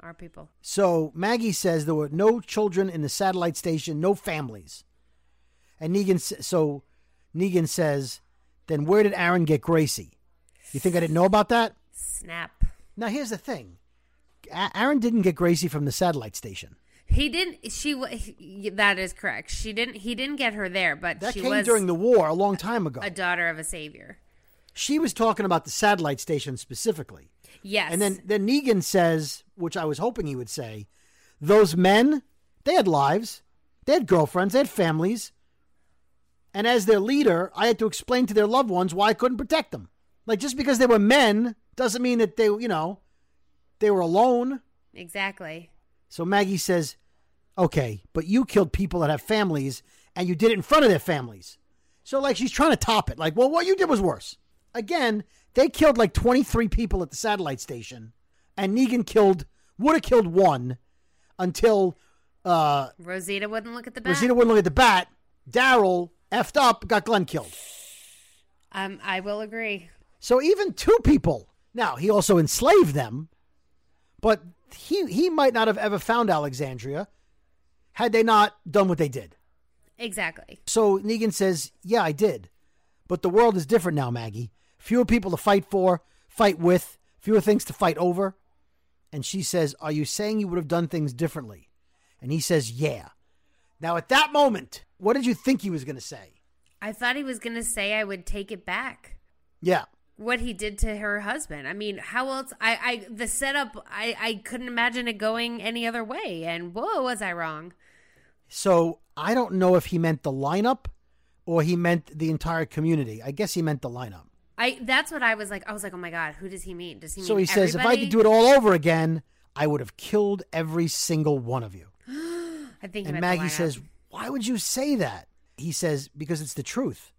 our people. So Maggie says there were no children in the satellite station, no families. And Negan, so Negan says, then where did Aaron get Gracie? You think I didn't know about that? Snap. Now here's the thing: Aaron didn't get Gracie from the satellite station. He didn't. She. he- That is correct. She didn't. He didn't get her there, but That she came was during the war, a long time ago. a daughter of a savior. she was talking about the satellite station specifically. Yes. And then then Negan says, which I was hoping he would say, those men, they had lives, they had girlfriends, they had families. And as their leader, I had to explain to their loved ones why I couldn't protect them. Like just because they were men doesn't mean that they, you know, they were alone. exactly. So Maggie says, "Okay, but you killed people that have families and you did it in front of their families." So like she's trying to top it. Like, "Well, what you did was worse." Again, they killed like 23 people at the satellite station and Negan killed would have killed one until uh, Rosita wouldn't look at the bat. Rosita wouldn't look at the bat. Daryl effed up, got Glenn killed. Um, I will agree. So even two people. Now he also enslaved them, but he he might not have ever found Alexandria had they not done what they did. Exactly. So Negan says, "Yeah, I did, but the world is different now, Maggie. Fewer people to fight for, fight with, fewer things to fight over." And she says, "Are you saying you would have done things differently?" And he says, "Yeah." Now at that moment, what did you think he was going to say? I thought he was going to say I would take it back. Yeah. What he did to her husband. I mean, how else? I, I the setup. I, I couldn't imagine it going any other way. And whoa, was I wrong? So I don't know if he meant the lineup or he meant the entire community. I guess he meant the lineup. I that's what I was like. I was like, oh my god, who does he mean? Does he? So he says, if I could do it all over again, I would have killed every single one of you. I think. And Maggie says, why would you say that? He says, because it's the truth.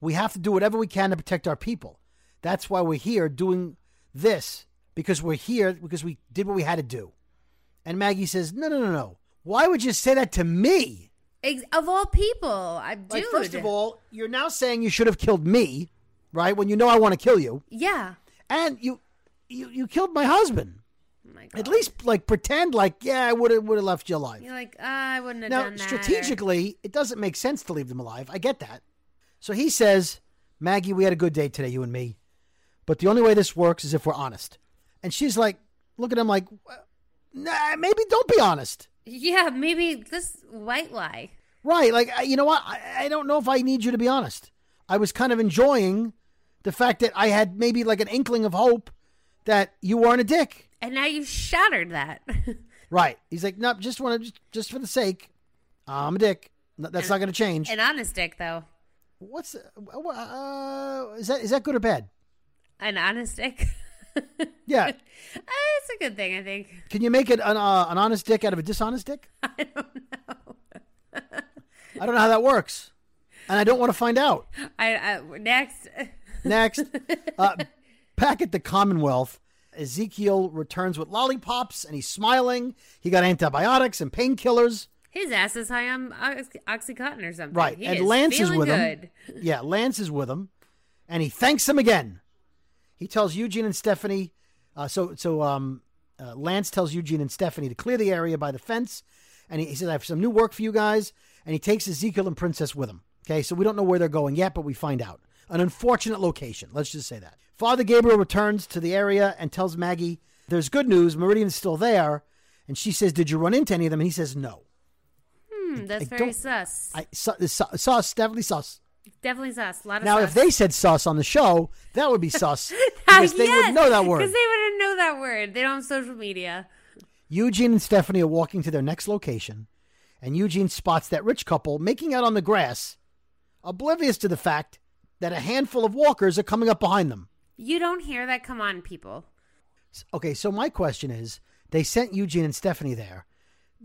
We have to do whatever we can to protect our people. That's why we're here doing this, because we're here because we did what we had to do. And Maggie says, no, no, no, no. Why would you say that to me? Ex- of all people, I do. Like, first of all, you're now saying you should have killed me, right? When you know I want to kill you, yeah. and you, you, you killed my husband. Oh At least, like, pretend like, yeah, I would have, would have left you alive. You're like, ah, I wouldn't have Now, done that. or- strategically, it doesn't make sense to leave them alive. I get that. So he says, Maggie, we had a good day today, you and me. But the only way this works is if we're honest. And she's like, look at him like, nah, maybe don't be honest. Yeah, maybe this white lie. Right. Like, you know what? I, I don't know if I need you to be honest. I was kind of enjoying the fact that I had maybe like an inkling of hope that you weren't a dick. And now you've shattered that. Right. He's like, no, just want to, just, just for the sake, I'm a dick. That's not going to change. An honest dick, though. What's uh, uh, is that? Is that good or bad? An honest dick. Yeah. Uh, it's a good thing, I think. Can you make it an, uh, an honest dick out of a dishonest dick? I don't know. I don't know how that works, and I don't want to find out. I, I next. Next, uh, back at the Commonwealth, Ezekiel returns with lollipops, and he's smiling. He got antibiotics and painkillers. His ass is high on oxycontin or something. Right, He and is Lance is with good. him. Yeah, Lance is with him, and he thanks him again. He tells Eugene and Stephanie. Uh, so, so um, uh, Lance tells Eugene and Stephanie to clear the area by the fence, and he, he says, "I have some new work for you guys." And he takes Ezekiel and Princess with him. Okay, so we don't know where they're going yet, but we find out. An unfortunate location. Let's just say that. Father Gabriel returns to the area and tells Maggie, "There's good news. Meridian's still there." And she says, "Did you run into any of them?" And he says, "No." Hmm, that's I very don't- sus. I su- su- sauce, definitely sus. Definitely sus. A lot of Now, if they said sus on the show, that would be sus because they wouldn't know that word. Because they wouldn't know that word. They don't have social media. Eugene and Stephanie are walking to their next location, and Eugene spots that rich couple making out on the grass, oblivious to the fact that a handful of walkers are coming up behind them. You don't hear that. Come on, people. Okay, so my question is they sent Eugene and Stephanie there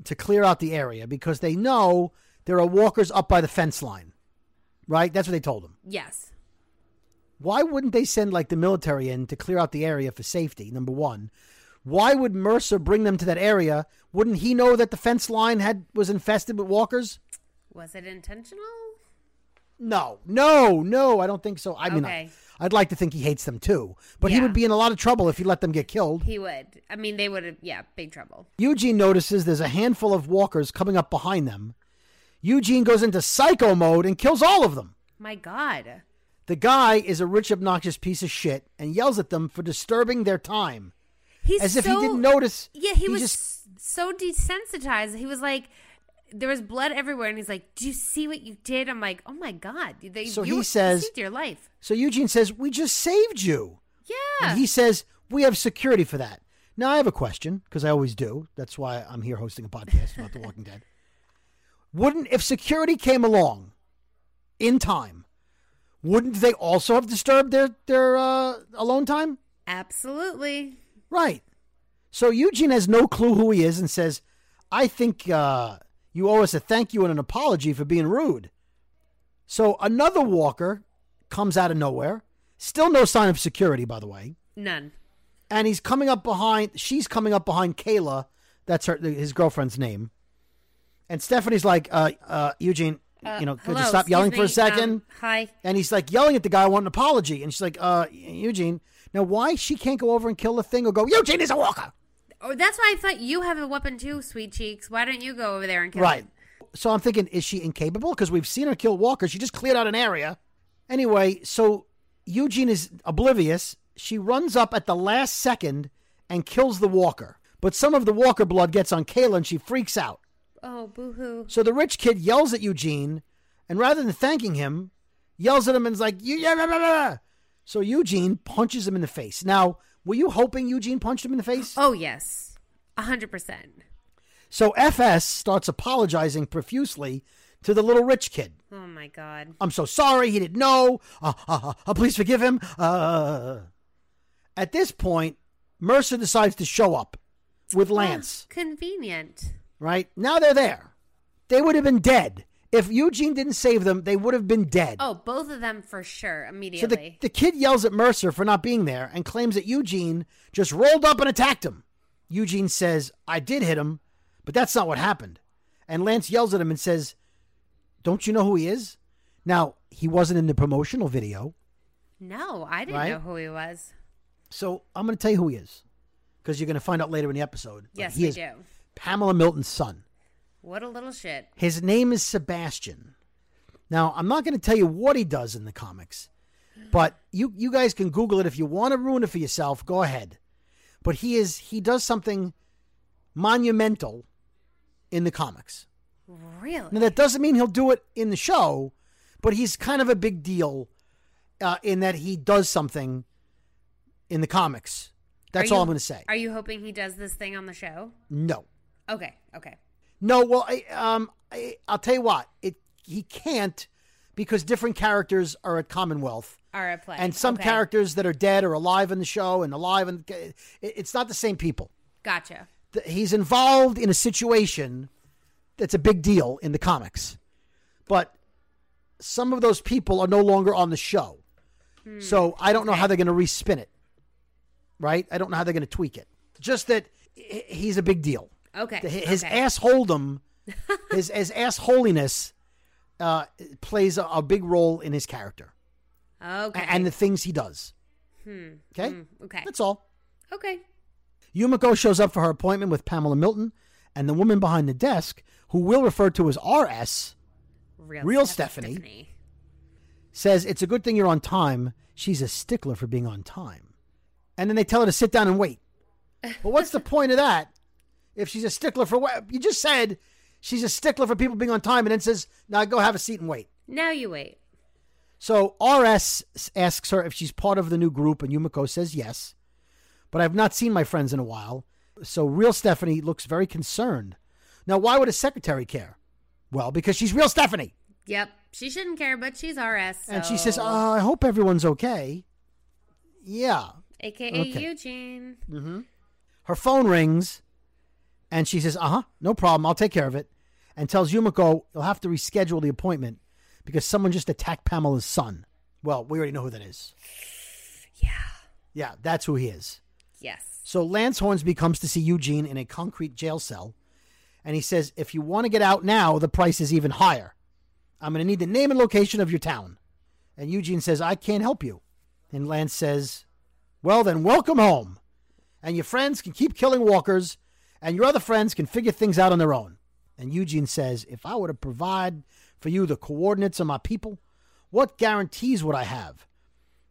to clear out the area because they know there are walkers up by the fence line, right? That's what they told them. Yes. Why wouldn't they send like the military in to clear out the area for safety? Number one. Why would Mercer bring them to that area? Wouldn't he know that the fence line had was infested with walkers? Was it intentional? No, no, no. I don't think so. I mean, Okay. I, would like to think he hates them too, but he would be in a lot of trouble if he let them get killed. He would. I mean, they would have. Yeah, big trouble. Eugene notices there's a handful of walkers coming up behind them. Eugene goes into psycho mode and kills all of them. My God. The guy is a rich, obnoxious piece of shit and yells at them for disturbing their time. He's As if he didn't notice. Yeah, he, He was just- so desensitized. He was like, there was blood everywhere, and he's like, "Do you see what you did?" I'm like, "Oh my God!" They, So you he says- your life." So Eugene says, We just saved you. Yeah. And he says, We have security for that. Now, I have a question, because I always do. That's why I'm here hosting a podcast about The Walking Dead. Wouldn't, if security came along in time, wouldn't they also have disturbed their, their uh, alone time? Absolutely. Right. So Eugene has no clue who he is and says, I think uh, you owe us a thank you and an apology for being rude. So another walker comes out of nowhere. Still no sign of security, by the way. None. and he's coming up behind. She's coming up behind Kayla. That's her his girlfriend's name. And Stephanie's like, uh, uh, Eugene, you know, could Hello, you stop yelling for a second? um, hi. And he's like yelling at the guy, I want an apology. And she's like, uh, Eugene, now why she can't go over and kill the thing or go, Eugene is a walker. Oh, that's why I thought you have a weapon too, sweet cheeks. Why don't you go over there and kill Right. him? So I'm thinking, is she incapable? Because we've seen her kill walkers. She just cleared out an area. Anyway, so Eugene is oblivious. She runs up at the last second and kills the walker. But some of the walker blood gets on Kayla and she freaks out. Oh, boo-hoo. So the rich kid yells at Eugene, and rather than thanking him, yells at him and's like, "You yeah, blah, blah, blah." So Eugene punches him in the face. Now, were you hoping Eugene punched him in the face? Oh, yes. A hundred percent. So FS starts apologizing profusely to the little rich kid. Oh my god. I'm so sorry. He didn't know. Uh, uh, uh, please forgive him. Uh. At this point, Mercer decides to show up with Lance. Convenient. Right now, they're there. They would have been dead if Eugene didn't save them. They would have been dead. Oh, both of them for sure. So Immediately. the, the kid yells at Mercer for not being there and claims that Eugene just rolled up and attacked him. Eugene says, I did hit him, but that's not what happened. And Lance yells at him and says, Don't you know who he is? Now, he wasn't in the promotional video, no, I didn't Right? know who he was. so I'm going to tell you who he is because you're going to find out later in the episode. But Yes, he we is do. Pamela Milton's son. What a little shit. His name is Sebastian. Now, I'm not going to tell you what he does in the comics, but you you guys can Google it if you want to ruin it for yourself. Go ahead. But he is he does something monumental in the comics. Really? Now that doesn't mean he'll do it in the show, but he's kind of a big deal uh, in that he does something in the comics. That's Are all I'm going to say. Are you hoping he does this thing on the show? No, Okay, okay. no. Well, I, um, I, I'll tell you what. It he can't because different characters are at Commonwealth. Are at play. and some Okay. characters that are dead are alive in the show and alive and it- it's not the same people Gotcha. The- he's involved in a situation that's a big deal in the comics but some of those people are no longer on the show so i don't know how they're going to respin it right i don't know how they're going to tweak it just that he's a big deal Okay. His okay. assholedom his, his assholiness uh, plays a, a big role in his character Okay. a- and the things he does. Okay? Hmm, okay. That's all. okay. Yumiko shows up for her appointment with Pamela Milton, and the woman behind the desk, who we'll refer to as RS, Real, Real Steph- Stephanie. says it's a good thing you're on time. She's a stickler for being on time. And then they tell her to sit down and wait. Well, what's the point of that? If she's a stickler for what? You just said she's a stickler for people being on time, and then says, now go have a seat and wait. Now you wait. So RS asks her if she's part of the new group, and Yumiko says yes. But I've not seen my friends in a while. So real Stephanie looks very concerned. Now, why would a secretary care? Well, because she's real Stephanie. Yep. She shouldn't care, but she's RS. And she says, uh, I hope everyone's okay. Yeah. AKA okay. Eugene. Her phone rings, and she says, uh huh, no problem. I'll take care of it. And tells Yumiko you'll have to reschedule the appointment because someone just attacked Pamela's son. Well, we already know who that is. Yeah. Yeah, that's who he is. Yes. So Lance Hornsby comes to see Eugene in a concrete jail cell, and he says, If you want to get out now, the price is even higher. I'm going to need the name and location of your town. And Eugene says, I can't help you. And Lance says, Well, then, welcome home. And your friends can keep killing walkers, and your other friends can figure things out on their own. And Eugene says, If I were to provide for you the coordinates of my people, what guarantees would I have?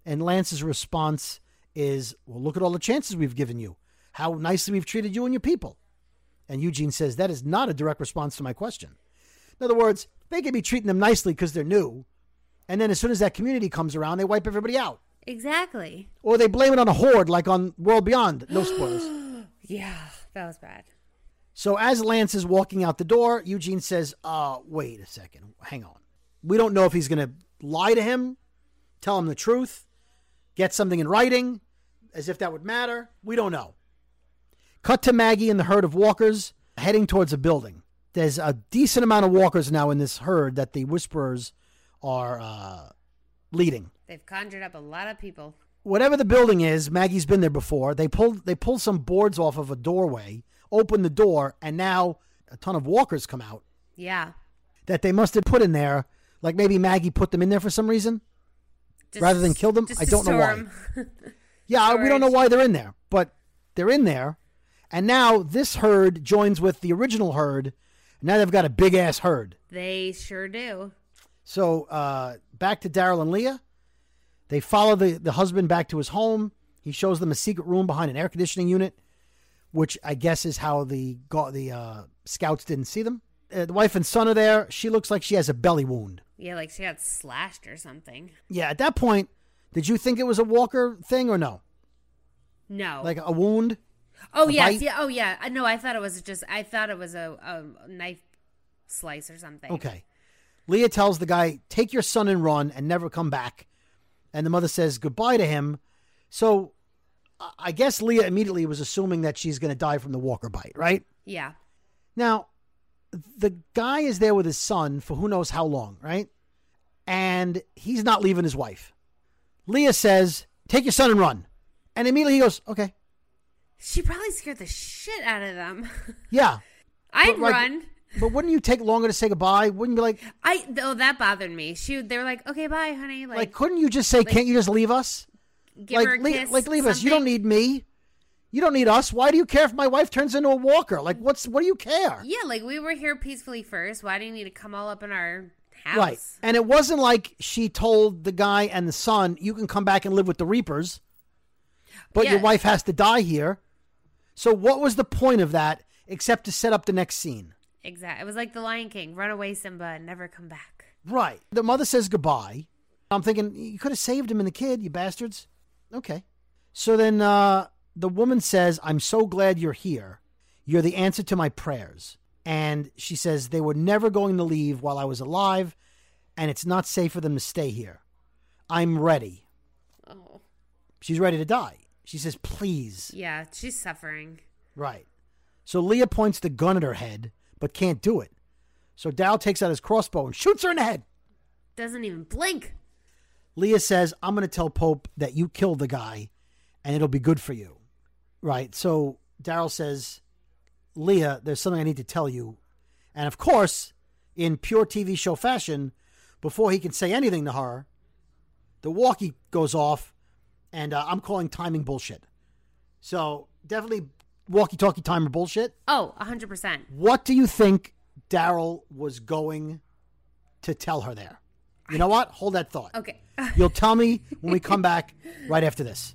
And Lance's response is, Well, look at all the chances we've given you, how nicely we've treated you and your people. And Eugene says, That is not a direct response to my question. In other words, they could be treating them nicely because they're new. And then as soon as that community comes around, they wipe everybody out. Exactly. Or they blame it on a horde like on World Beyond. No spoilers. Yeah. That was bad. So as Lance is walking out the door, Eugene says, uh, wait a second. Hang on. We don't know if he's going to lie to him, tell him the truth, get something in writing, as if that would matter. We don't know. Cut to Maggie and the herd of walkers heading towards a building. There's a decent amount of walkers now in this herd that the Whisperers are uh, leading. They've conjured up a lot of people. Whatever the building is, Maggie's been there before. They pulled they pulled some boards off of a doorway, opened the door, and now a ton of walkers come out Yeah. that they must have put in there. Like maybe Maggie put them in there for some reason. Just- Rather than kill them? I don't know why. Yeah, we don't know why they're in there, but they're in there. And now this herd joins with the original herd. Now they've got a big ass herd. they sure do. So uh, back to Daryl and Leah. They follow the, the husband back to his home. He shows them a secret room behind an air conditioning unit, which I guess is how the the uh, scouts didn't see them. Uh, the wife and son are there. She looks like she has a belly wound. Yeah, like she got slashed or something. Yeah, at that point, did you think it was a Walker thing or no? No. Like a wound? oh a yes, bite? yeah. Oh yeah. No, I thought it was just. I thought it was a, a knife slice or something. Okay. Leah tells the guy, "Take your son and run, and never come back." And the mother says goodbye to him. So, I- guess Leah immediately was assuming that she's going to die from the Walker bite, right? Yeah. Now, the guy is there with his son for who knows how long, right? And he's not leaving his wife. Leah says, "Take your son and run," and immediately he goes, "Okay, She probably scared the shit out of them. yeah." I'd like, run. But wouldn't you take longer to say goodbye? Wouldn't you be like, I oh that bothered me. She they were like, okay, bye, honey. Like, like, couldn't you just say, "Can't you just leave us?" give like, her a le- like leave us. You don't need me. You don't need us. Why do you care if my wife turns into a walker? Like, what's what do you care? Yeah, like we were here peacefully first. Why do you need to come all up in our house? Right. And it wasn't like she told the guy and the son, "You can come back and live with the Reapers," but your wife has to die here. So, what was the point of that except to set up the next scene? Exactly. It was like the Lion King. Run away, Simba, and never come back. Right. The mother says goodbye. I'm thinking you could have saved him and the kid, you bastards. Okay. So then uh, the woman says, "I'm so glad you're here. You're the answer to my prayers." And she says they were never going to leave while I was alive, and it's not safe for them to stay here. I'm ready. Oh, She's ready to die. She says, "Please." yeah. She's suffering. Right. So Leah points the gun at her head, but can't do it. So Dow takes out his crossbow and shoots her in the head. Doesn't even blink. Leah says, I'm going to tell Pope that you killed the guy and it'll be good for you. Right. So Daryl says, Leah, there's something I need to tell you. And of course, in pure TV show fashion, before he can say anything to her, the walkie goes off and uh, I'm calling timing bullshit. So definitely walkie talkie timer bullshit. Oh, hundred percent. What do you think Daryl was going to tell her there? You know what? Hold that thought. Okay. You'll tell me when we come back right after this.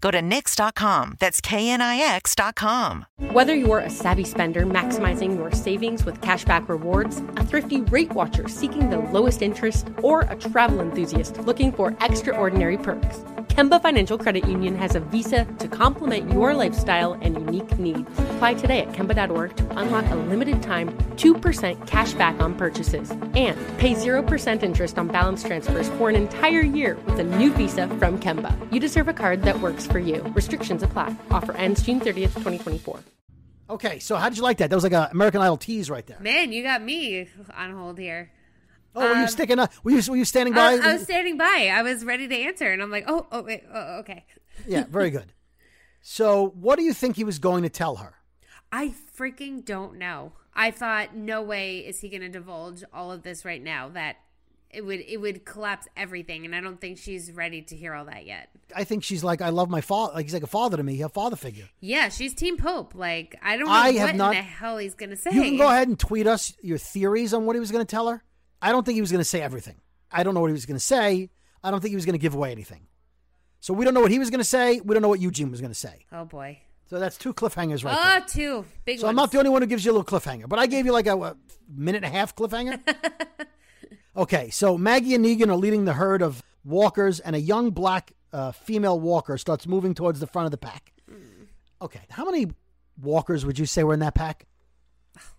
Go to Knix.com. That's KNIX.com. Whether you're a savvy spender maximizing your savings with cashback rewards, a thrifty rate watcher seeking the lowest interest, or a travel enthusiast looking for extraordinary perks, Kemba Financial Credit Union has a visa to complement your lifestyle and unique needs. Apply today at Kemba.org to unlock a limited time 2% cash back on purchases and pay 0% interest on balance transfers for an entire year with a new visa from Kemba. You deserve a card that works for you. Restrictions apply. Offer ends June 30th, 2024. Okay, so how did you like that? That was like an American Idol tease right there. Man, you got me on hold here. Oh, were you Um, sticking up? Were you were you standing by? I, I was standing by. I was ready to answer, and I'm like, oh, oh, wait, oh, okay. yeah, very good. So, what do you think he was going to tell her? I freaking don't know. I thought, no way is he going to divulge all of this right now. That it would it would collapse everything, and I don't think she's ready to hear all that yet. I think she's like, I love my father. Like he's like a father to me, a father figure. Yeah, she's Team Pope. Like I don't know I what have not- in the hell he's going to say. You can go ahead and tweet us your theories on what he was going to tell her. I don't think he was going to say everything. I don't know what he was going to say. I don't think he was going to give away anything. So we don't know what he was going to say. We don't know what Eugene was going to say. Oh boy. So that's two cliffhangers right oh, there. two big So ones. I'm not the only one who gives you a little cliffhanger, but I gave you like a what, minute and a half cliffhanger. okay, so Maggie and Negan are leading the herd of walkers, and a young black uh, female walker starts moving towards the front of the pack. Okay, how many walkers would you say were in that pack?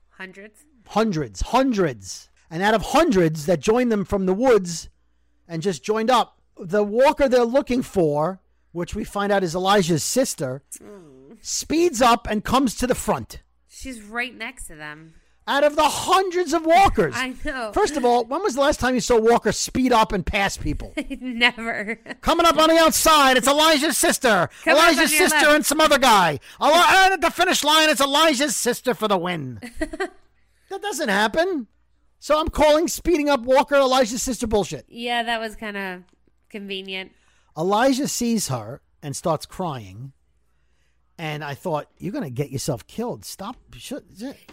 Hundreds. Hundreds, hundreds. And out of hundreds that joined them from the woods and just joined up, the walker they're looking for, which we find out is Elijah's sister, speeds up and comes to the front. She's right next to them. Out of the hundreds of walkers. I know. First of all, when was the last time you saw Walker speed up and pass people? Never. Coming up on the outside, it's Elijah's sister. Up Elijah's sister and some other guy. And at the finish line, it's Elijah's sister for the win. that doesn't happen. So I'm calling speeding up Walker Elijah's sister bullshit. Yeah, that was kind of convenient. Elijah sees her and starts crying. And I thought, you're going to get yourself killed. Stop.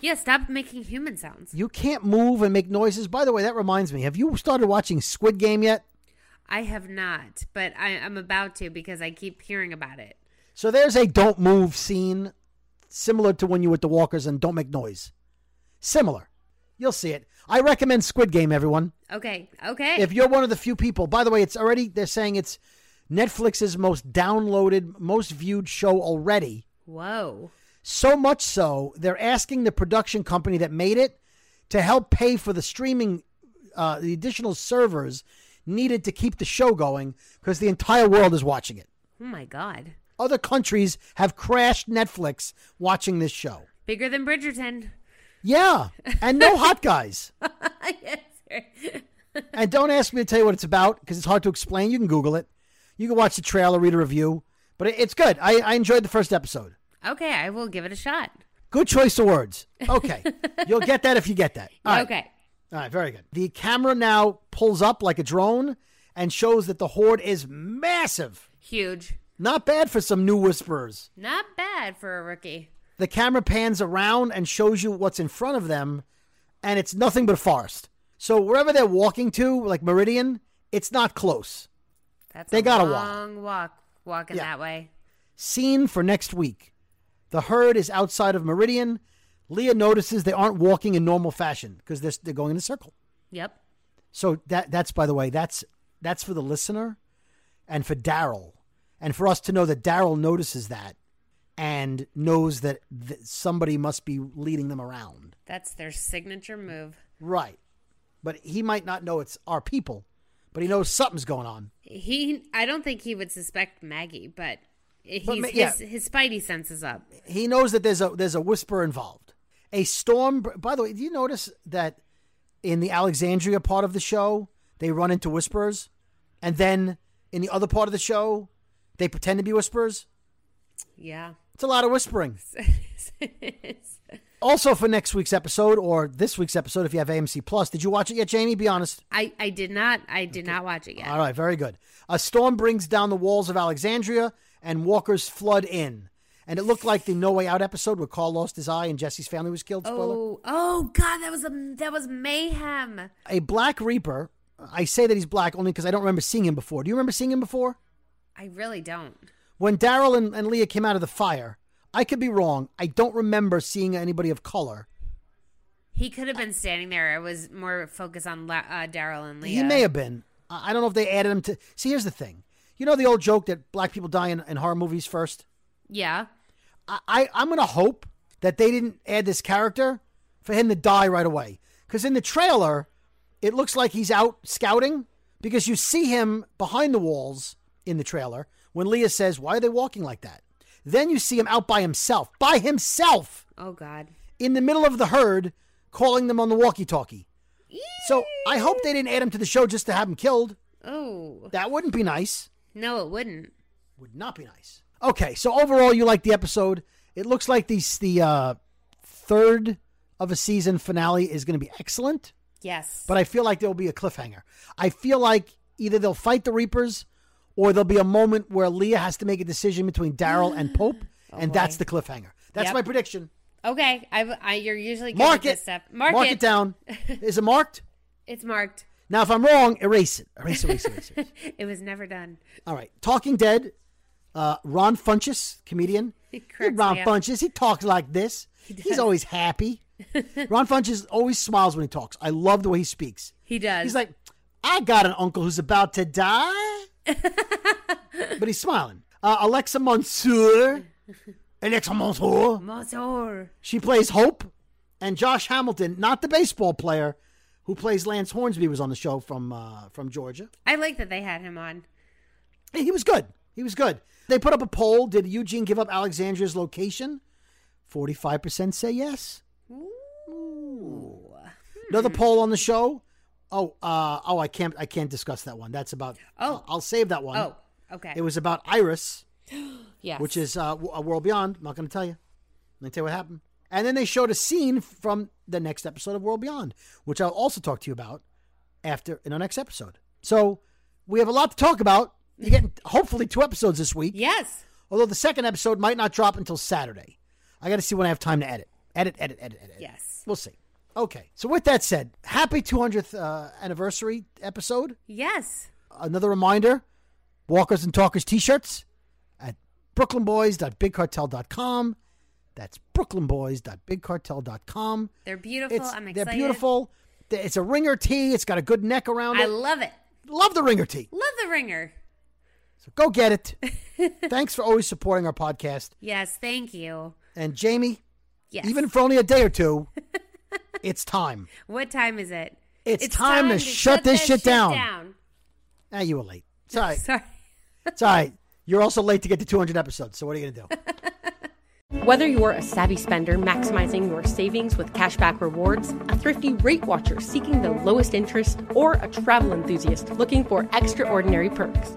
Yeah, stop making human sounds. you can't move and make noises. By the way, that reminds me. Have you started watching Squid Game yet? I have not, but I, I'm about to because I keep hearing about it. So there's a don't move scene similar to when you were with the walkers and don't make noise. Similar. You'll see it. I recommend Squid Game, everyone. Okay, okay. If you're one of the few people, by the way, it's already, they're saying it's Netflix's most downloaded, most viewed show already. Whoa. So much so, they're asking the production company that made it to help pay for the streaming, uh, the additional servers needed to keep the show going because the entire world is watching it. Oh my God. Other countries have crashed Netflix watching this show. Bigger than Bridgerton. Yeah, and no hot guys. yes. And don't ask me to tell you what it's about because it's hard to explain. You can Google it. You can watch the trailer, read a review, but it- it's good. I, I enjoyed the first episode. Okay, I will give it a shot. Good choice of words. Okay, you'll get that if you get that. All right. Okay. All right, very good. The camera now pulls up like a drone and shows that the horde is massive. Huge. Not bad for some new whisperers. Not bad for a rookie. The camera pans around and shows you what's in front of them, and it's nothing but a forest. So wherever they're walking to, like Meridian, it's not close. That's They got a walk. long walk walking Yeah. that way. Scene for next week. The herd is outside of Meridian. Leah notices they aren't walking in normal fashion because they're, they're going in a circle. Yep. So that that's by the way, that's that's for the listener and for Daryl. And for us to know that Daryl notices that and knows that th- somebody must be leading them around. That's their signature move. Right. But he might not know it's our people, but he knows something's going on. He, I don't think he would suspect Maggie, but he's, But ma- yeah. his, his spidey senses up. He knows that there's a there's a whisper involved. A storm by the way, do you notice that in the Alexandria part of the show, they run into whisperers and then in the other part of the show, they pretend to be whisperers? Yeah. It's a lot of whispering. Also, for next week's episode or this week's episode, if you have AMC Plus, did you watch it yet, Jamie? Be honest. I, I did not. I did not watch it yet. All right, very good. A storm brings down the walls of Alexandria, and walkers flood in. And it looked like the No Way Out episode where Carl lost his eye and Jesse's family was killed. Spoiler. Oh, oh God, that was a that was mayhem. A Black Reaper. I say that he's black only because I don't remember seeing him before. Do you remember seeing him before? I really don't. When Daryl and, and Leah came out of the fire, I could be wrong. I don't remember seeing anybody of color. He could have been standing there. I was more focused on La- uh, Daryl and Leah. He may have been. I I don't know if they added him to. See, here's the thing. You know the old joke that black people die in, in horror movies first? Yeah. I, I I'm gonna hope that they didn't add this character for him to die right away. Because in the trailer, it looks like he's out scouting because you see him behind the walls in the trailer when Leah says, "Why are they walking like that?" Then you see him out by himself, by himself, Oh God. in the middle of the herd, calling them on the walkie-talkie. So I hope they didn't add him to the show just to have him killed. Oh That wouldn't be nice. no, it wouldn't. Would not be nice. Okay, so overall, you like the episode. It looks like the the uh, third of a season finale is going to be excellent, Yes. but I feel like there will be a cliffhanger. I feel like either they'll fight the Reapers, or there'll be a moment where Leah has to make a decision between Daryl and Pope, and that's the cliffhanger. That's Yep. my prediction. okay. I, I you're usually good Mark it. this stuff. Mark, Mark it. it down. Is it marked? It's marked. Now, if I'm wrong, erase it. Erase, erase, erase. erase. It was never done. All right. Talking Dead, uh, Ron Funches, comedian. He Hey, Ron. Funches, he talks like this. He's always happy. Ron Funches always smiles when he talks. I love the way he speaks. He does. He's like, I got an uncle who's about to die. but he's smiling. Uh, Alexa Mansour. Alexa Mansour. Monsieur. She plays Hope. And Josh Hamilton, not the baseball player who plays Lance Hornsby, was on the show from uh, from Georgia. I like that they had him on. He was good. He was good. They put up a poll. Did Eugene give up Alexandria's location? 45% say yes. Another poll on the show. Oh, uh, oh, I can't, I can't discuss that one. That's about. Oh. I'll save that one. Oh, okay. It was about Iris, yeah. which is uh, a world beyond. I'm not going to tell you. Let me tell you what happened. And then they showed a scene from the next episode of World Beyond, which I'll also talk to you about after in our next episode. So we have a lot to talk about. You're getting hopefully two episodes this week. yes. Although the second episode might not drop until Saturday. I got to see when I have time to edit. Edit, edit, edit, edit. Yes. We'll see. Okay. So with that said, happy 200th uh, anniversary episode. Yes. Another reminder, Walkers and Talkers t-shirts at brooklynboys.bigcartel.com. That's brooklynboys.bigcartel.com. They're beautiful. It's, I'm excited. they're beautiful. It's a ringer tee. It's got a good neck around it. I love it. Love the ringer tee. Love the ringer. So go get it. Thanks for always supporting our podcast. Yes. Thank you. And Jamie, Yes. even for only a day or two, it's time. What time is it? It's time to shut this that shit down. down. Ah, you were late. Sorry. Sorry. It's all right. You're also late to get to 200 episodes. So what are you going to do? Whether you're a savvy spender maximizing your savings with cashback rewards, a thrifty rate watcher seeking the lowest interest, or a travel enthusiast looking for extraordinary perks,